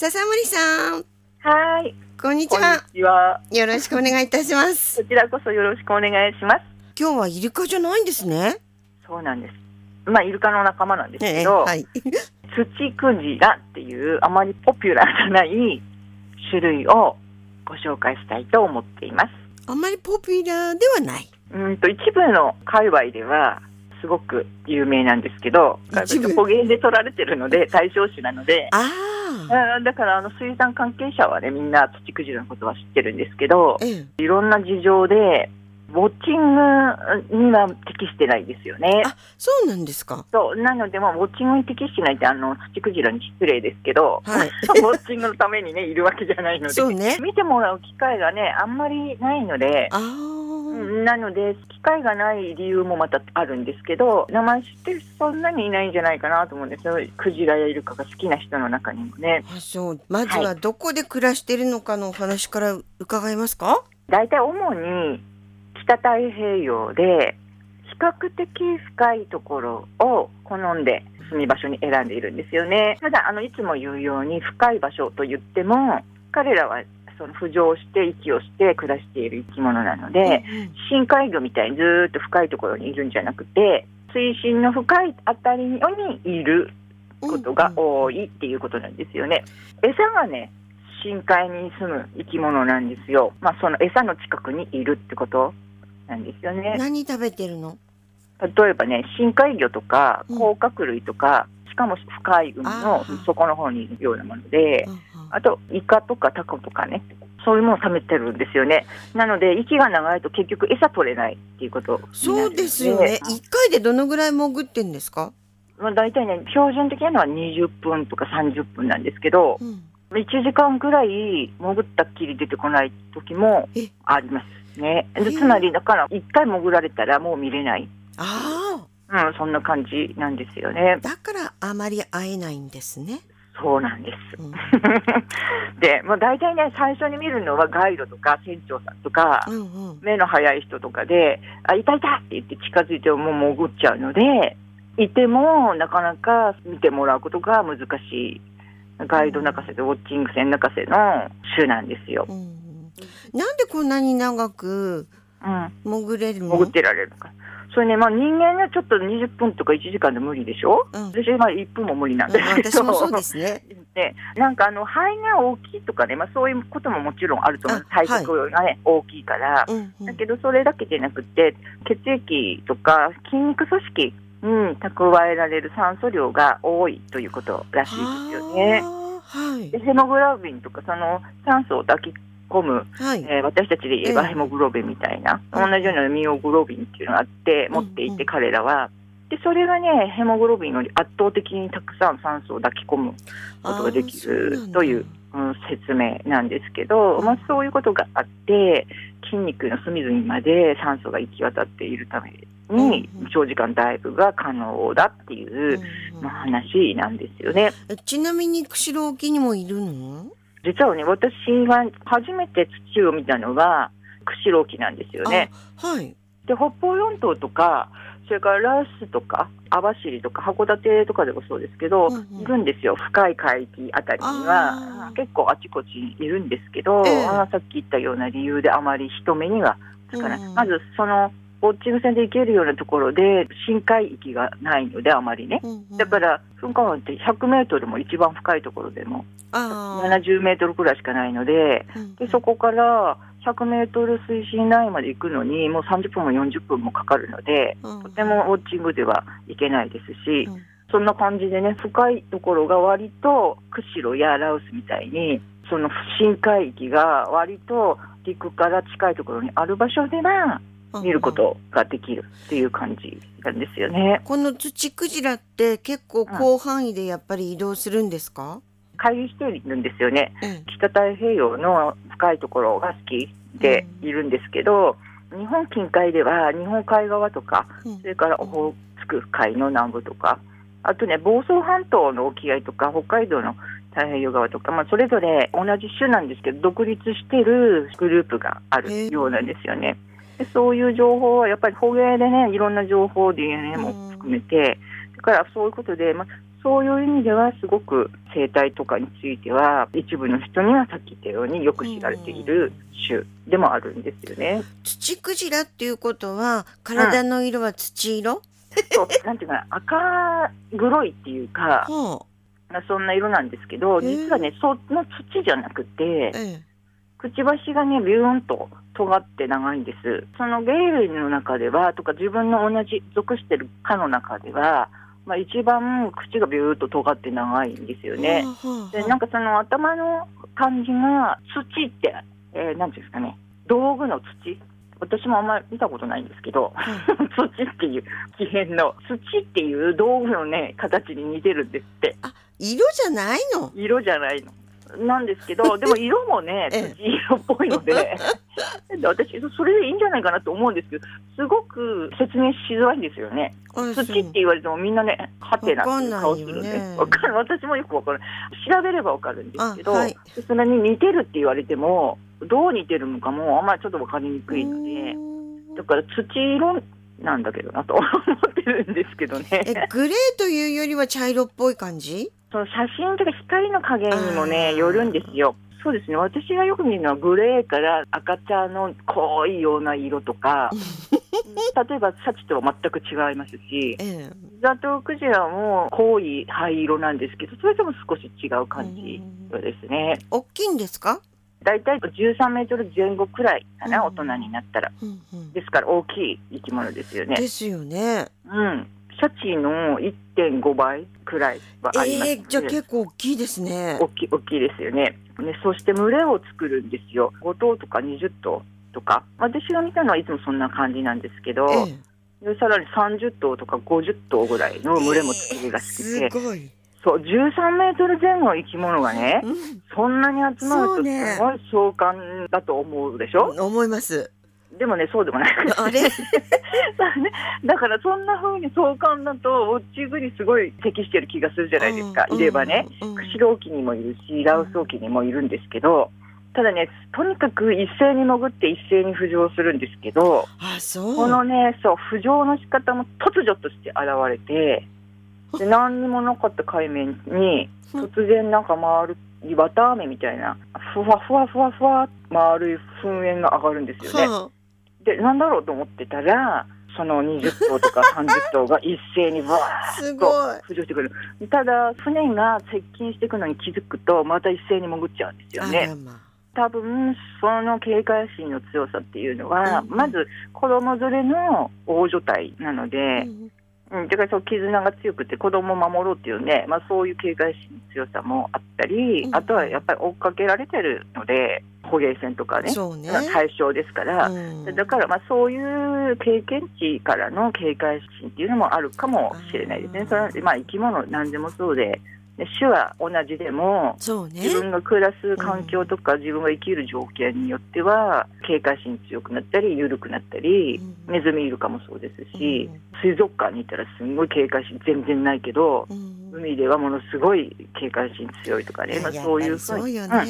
笹森さん、はい。こんにちこんには。ちは。よろしくお願いいたします。こちらこそよろしくお願いします。今日はイルカじゃないんですね。そうなんです。まあ、イルカの仲間なんですええけど、はい。ツチクジラっていうあまりポピュラーじゃない種類をご紹介したいと思っています。あんまりポピュラーではない。うんと、一部の界隈では、すごく有名なんですけど、捕鯨で取られてるので、対象種なので、あだからあの水産関係者はね、みんなツチクジラのことは知ってるんですけど、ええ。いろんな事情で、ウォッチングには適してないですよね。あ、そうなんですか。そうなので、まあ、ウォッチングに適してないって、あの、ツチクジラに失礼ですけど、はい ウォッチングのためにね、いるわけじゃないので、そうね。見てもらう機会がね、あんまりないので、ああ。なので、機会がない理由もまたあるんですけど、名前知ってる人そんなにいないんじゃないかなと思うんですよ。クジラやイルカが好きな人の中にもね。あ、そう。まずはどこで暮らしているのかのお話から伺えますか？大体主に北太平洋で比較的深いところを好んで住み場所に選んでいるんですよね。ただあのいつも言うように深い場所と言っても彼らはその浮上して息をして暮らしている生き物なので、うんうん深海魚みたいにずーっと深いところにいるんじゃなくて水深の深いあたりにいることが多いっていうことなんですよね。餌がね深海に住む生き物なんですよ。まあその餌の近くにいるってことなんですよね。何食べてるの？例えばね深海魚とかうん甲殻類とか、しかも深い海の底の方にいるようなものであとイカとかタコとかねそういうものを食べてるんですよね。なので息が長いと結局餌取れないっていうことになるそうですよね。一回でどのぐらい潜ってんですか？まあ、大体ね標準的なのは20分とか30分なんですけどうん。1時間ぐらい潜ったっきり出てこない時もえ？ありますね。つまりだから1回潜られたらもう見れない、ああ。うん、そんな感じなんですよね。だからあまり会えないんですね。そうなんです。うん で、まあ、大体ね最初に見るのはガイドとか船長さんとか、うんうん。目の速い人とかで、あ、いたいたって言って近づいてももう潜っちゃうので、いてもなかなか見てもらうことが難しい。ガイド泣かせでウォッチング船泣かせの種なんですよ。うんうんなんでこんなに長くうん。潜れるの？潜ってられるから。それね、まあ人間がちょっと20分とか1時間で無理でしょ？うん。私はまあ1分も無理なんうんですけど。私もそうですね。でなんかあの肺が大きいとかね、まあ、そういうことももちろんあると思うあ体格がね、大きいから、うんうんだけどそれだけじゃなくて血液とか筋肉組織に蓄えられる酸素量が多いということらしいですよね。はいでヘモグロビンとかその酸素を抱き込む、はい。えー私たちで言えばええヘモグロビンみたいな、うん同じようなミオグロビンっていうのがあって持っていて彼らは。でそれがねヘモグロビンより圧倒的にたくさん酸素を抱き込むことができるといううん、説明なんですけど、まあ、そういうことがあって筋肉の隅々まで酸素が行き渡っているために長時間ダイブが可能だっていう、まあ、話なんですよね。えちなみに釧路沖にもいるの？実はね私が初めて土を見たのが釧路沖なんですよね。あはい。で北方四島とかそれから羅臼とか網走とか函館とかでもそうですけど、うんうん。いるんですよ。深い海域あたりには。結構あちこちにいるんですけど、えーさっき言ったような理由であまり人目にはつかない、うん。まずそのウォッチング船で行けるようなところで深海域がないのであまりね。うんうん。だから噴火湾って100メートルも一番深いところでもあー。70メートルくらいしかないのでうんでそこから100メートル水深内まで行くのにもう30分も40分もかかるのでうん。とてもウォッチングでは行けないですし、うん。そんな感じでね深いところが割と釧路や羅臼みたいにその深海域が割と陸から近いところにある場所では見ることができるっていう感じなんですよね。このツチクジラって結構広範囲でやっぱり移動するんですか？回遊しているんですよね。うん北太平洋の深いところが好きでいるんですけど、日本近海では日本海側とかうんそれからオホーツク海の南部とかあとね房総半島の沖合とか北海道の太平洋側とか、まあ、それぞれ同じ種なんですけど独立してるグループがあるようなんですよね。でそういう情報はやっぱり捕鯨でねいろんな情報 DNA も含めて、だからそういうことで、まあ、そういう意味ではすごく生態とかについては一部の人にはさっき言ったようによく知られている種でもあるんですよね。土クジラっていうことは体の色は土色、そう。なんていうかな赤黒いっていうか、はまあ、そんな色なんですけど実はねその土じゃなくてくちばしがねビューンと尖って長いんです。その鯨類の中ではとか自分の同じ属してる科の中では、まあ、一番口がビューンと尖って長いんですよえね。でなんかその頭の感じが土って、えーなんていうんですかね。道具の土。私もあんまり見たことないんですけど 土っていう木片の。土っていう道具のね形に似てるんですって。色じゃないの？色じゃないの。なんですけど でも色もねええ。土色っぽいので で私それでいいんじゃないかなと思うんですけどすごく説明しづらいんですよね。あ土って言われてもみんなね、はてなっていう顔するんで、わかる私もよくわかる。調べればわかるんですけど、あはい。それに似てるって言われても、どう似てるのかもあんまりちょっとわかりにくいので、だから土色なんだけどなと思ってるんですけどね。えグレーというよりは茶色っぽい感じ？その写真とか光の加減にもあね、ーよるんですよ。そうですね。私がよく見るのはグレーから赤茶の濃いような色とか、例えばシャチとは全く違いますし、ええザトウクジラも濃い灰色なんですけど、それでも少し違う感じですね。大きいんですか、だいたい13メートル前後くらいかな、うん大人になったら。うんうんですから大きい生き物ですよね。ですよねうん。シャチの1.5倍くらいはありますええじゃあ結構大きいですね大きい大きいですよね。ねそして群れを作るんですよ。5頭とか20頭とか。私が見たのはいつもそんな感じなんですけど、えでさらに30頭とか50頭ぐらいの群れも作りがえしくて、すごい、そう、13メートル前後の生き物がね、うん。そんなに集まるとすごい壮観だと思うでしょ、思います。でもね、そうでもない。あれ？だからそんな風に壮観だと、ウォッチングにすごい適してる気がするじゃないですか、うん。いればね。うん。釧路沖にもいるし、羅臼沖にもいるんですけど、ただね、とにかく一斉に潜って一斉に浮上するんですけど、あそう。このね、そう、浮上の仕方も突如として現れて、で何にもなかった海面に、突然なんか丸い綿飴みたいな、ふわふわふわふわ丸い噴煙が上がるんですよね。はで、なんだろうと思ってたら、その20頭とか30頭が一斉にわーっと浮上してくる。ただ、船が接近していくのに気づくと、また一斉に潜っちゃうんですよね。多分その警戒心の強さっていうのは、うんまず子供連れの大所帯なので、うん、だからそう絆が強くて子供を守ろうっていうね、まあ、そういう警戒心の強さもあったり、うん。あとはやっぱり追っかけられてるので捕鯨船とかねそうね。対象ですから、うん。だからまあそういう経験値からの警戒心っていうのもあるかもしれないですね。あー。それはまあ生き物何でもそうで、で種は同じでもね。自分が暮らす環境とか自分が生きる条件によっては警戒心強くなったり緩くなったりうん。ネズミイルカもそうですしうん。水族館に行ったらすんごい警戒心全然ないけどうん。海ではものすごい警戒心強いとかね、まあ、やそういうやっぱりそうようん。ね、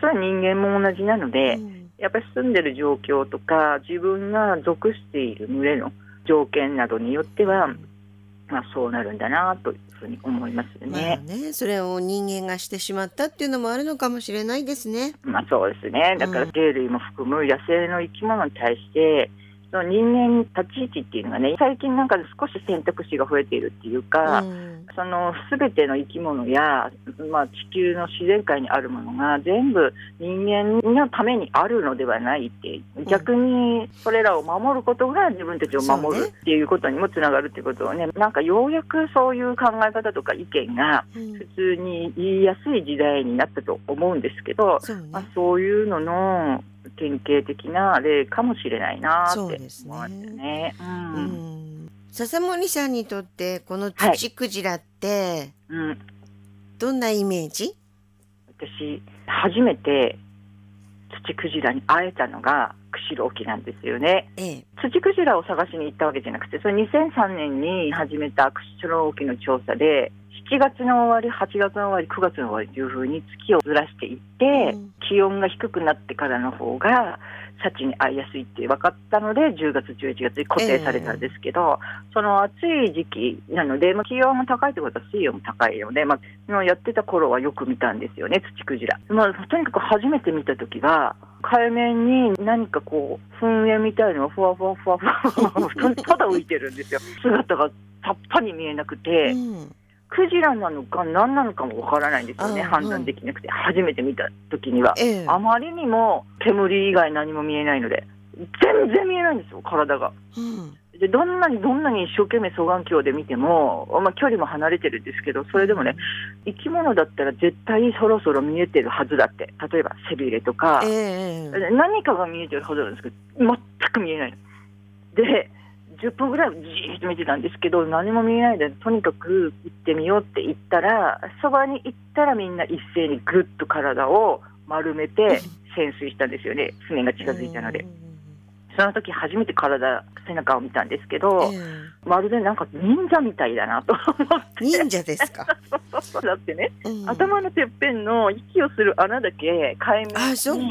それは人間も同じなのでうん。やっぱり住んでる状況とか自分が属している群れの条件などによっては、まあ、そうなるんだなというふうに思いますよまあね。ねそれを人間がしてしまったっていうのもあるのかもしれないですねまあそうですね。だからうん鯨類も含む野生の生き物に対して、その人間立ち位置っていうのがね、最近なんか少し選択肢が増えているっていうか、うん。その全ての生き物や、まあ、地球の自然界にあるものが全部人間のためにあるのではないって、逆にそれらを守ることが自分たちを守るっていうことにもつながるっていうことをね、なんかようやくそういう考え方とか意見がうん。普通に言いやすい時代になったと思うんですけど、そうね。まあ、そういうのの典型的な例かもしれないなって思いそうですね。ますよね。笹森さんにとってこの土クジラってうん。どんなイメージ、私初めて土クジラに会えたのが釧路沖なんですよね。ええ。土クジラを探しに行ったわけじゃなくてそれ2003年に始めた釧路沖の調査で7月の終わり、8月の終わり、9月の終わりというふうに月をずらしていって、うん気温が低くなってからの方が、シャチに会いやすいって分かったので、10月、11月に固定されたんですけど、その暑い時期なので、まあ、気温が高いってことは水温も高いので、まあ、のやってた頃はよく見たんですよね、ツチクジラ。まあ、とにかく初めて見た時は、海面に何かこう、噴煙みたいのがふわふわふわふわふわ、ただ浮いてるんですよ。姿がさっぱり見えなくて。うんクジラなのか何なのかもわからないんですよね、あ判断できなくて、初めて見た時には。ええ。あまりにも煙以外何も見えないので、全然見えないんですよ、体が。うん。でどんなにどんなに一生懸命双眼鏡で見ても、まあ、距離も離れてるんですけど、それでもね、生き物だったら絶対そろそろ見えてるはずだって、例えば背びれとか、え。何かが見えてるはずなんですけど、全く見えないの。で、10分ぐらいじーっと見てたんですけど、何も見えないで、とにかく行ってみようって言ったら、そばに行ったらみんな一斉にぐっと体を丸めて 潜水したんですよね、船が近づいたので。その時初めて体、背中を見たんですけど、えまるでなんか忍者みたいだなと思って。え忍者ですか、だってね、うん。頭のてっぺんの息をする穴だけ海面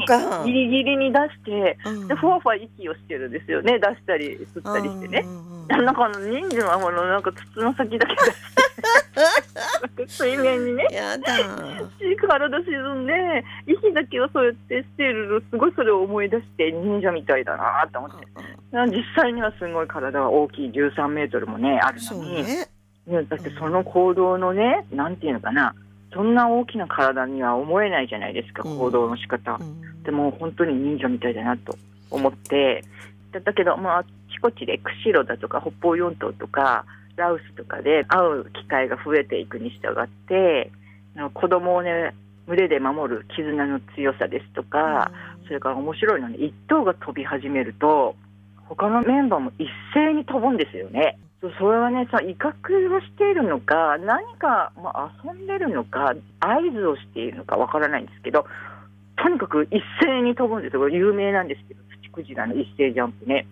か。にギリギリに出して、うん。でふわふわ息をしてるんですよね、出したり吸ったりしてね。うんうんうんなんかあの忍者はものなんか筒の先だけ出して水面にね。やだ。体沈んで息だけをそうやってしてるのすごいそれを思い出して忍者みたいだなと思って。実際にはすごい体が大きい13メートルもねあるのに、ねだってその行動のねなんていうのかな。そんな大きな体には思えないじゃないですかうん。行動の仕方、うん。でも本当に忍者みたいだなと思って。だだけど、まあ、あちこちで釧路だとか北方四島とかラオスとかで会う機会が増えていくに従って子供をね群れで守る絆の強さですとか、それから面白いのに一頭が飛び始めると他のメンバーも一斉に飛ぶんですよね。それはねその威嚇をしているのか何か、まあ、遊んでるのか合図をしているのかわからないんですけどとにかく一斉に飛ぶんですよ有名なんですけどツチクジラの一斉ジャンプね。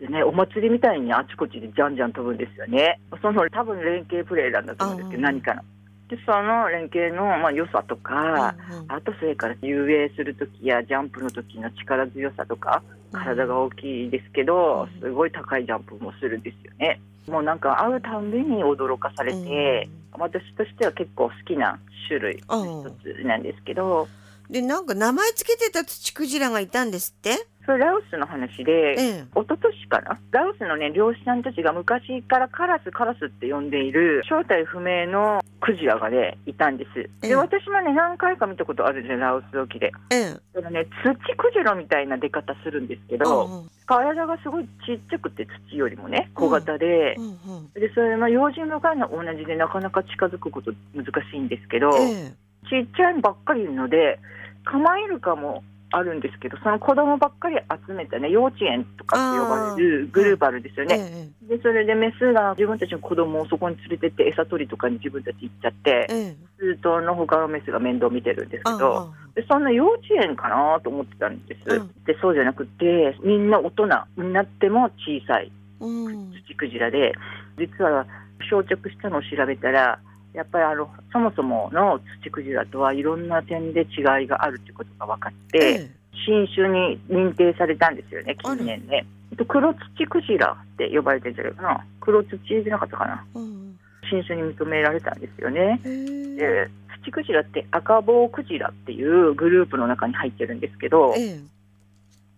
でねお祭りみたいにあちこちでじゃんじゃん飛ぶんですよね。その多分連携プレーなんだと思うんですけど何かの。でその連携の、まあ、良さとか、あとそれから遊泳するときやジャンプの時の力強さとか体が大きいですけどうん。すごい高いジャンプもするんですよね。もうなんか会うたんびに驚かされて、私としては結構好きな種類の一つなんですけど、でなんか名前つけてたツチクジラがいたんですって？それラオスの話で、ええ。一昨年かな？ラオスのね漁師さんたちが昔からカラスカラスって呼んでいる正体不明のクジラがねいたんです。ええ。で私もね何回か見たことあるんですよラオス沖で。ええ。そのね土クジラみたいな出方するんですけど、うんうん。体がすごいちっちゃくて土よりもね小型で。うんうん。でそれの用心深いのは同じでなかなか近づくこと難しいんですけど、ええ。ちっちゃいのばっかりいるのでカマイルカもあるんですけどその子供ばっかり集めたね幼稚園とかって呼ばれるグループあるんですよね。えでそれでメスが自分たちの子供をそこに連れてって餌取りとかに自分たち行っちゃってええ。え数頭の他のメスが面倒見てるんですけあどでそんな幼稚園かなと思ってたんです、うん。でそうじゃなくてみんな大人になっても小さいうん。ツチクジラで実は漂着したのを調べたらやっぱりあのそもそものツチクジラとはいろんな点で違いがあるということが分かって、ええ。新種に認定されたんですよね近年ね。えっと黒ツチクジラって呼ばれてるんじゃないかな黒土じゃなかったかなうん新種に認められたんですよね。でツチクジラって赤棒クジラっていうグループの中に入ってるんですけど、ええ。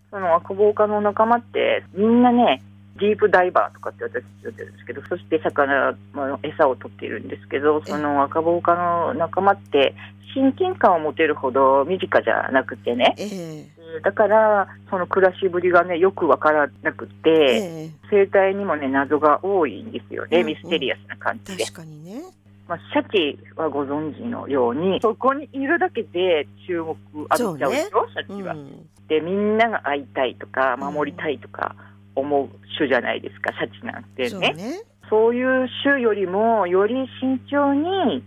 その赤棒科の仲間ってみんなねディープダイバーとかって私たち呼んでるんですけどそして魚の餌を取っているんですけどその赤棒科の仲間って親近感を持てるほど身近じゃなくてね。ええ。だからその暮らしぶりがねよくわからなくて、ええ。生態にもね謎が多いんですよね、うんうん。ミステリアスな感じで。確かにね。まあ、シャチはご存知のようにそこにいるだけで注目浴びちゃうでしょ、シャチは。うんでみんなが会いたいとか守りたいとか思う種じゃないですかシャチなんてねそうねそういう種よりもより慎重に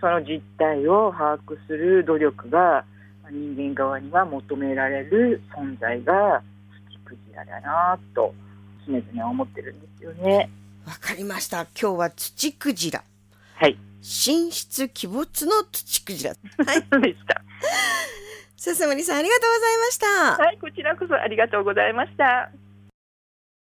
その実態を把握する努力がまあ人間側には求められる存在がツチクジラだなと常々思ってるんですよね。わかりました今日はツチクジラはい。神出鬼没の土クジラ。はい。そ うでした。笹森さんありがとうございました。はい、こちらこそありがとうございました。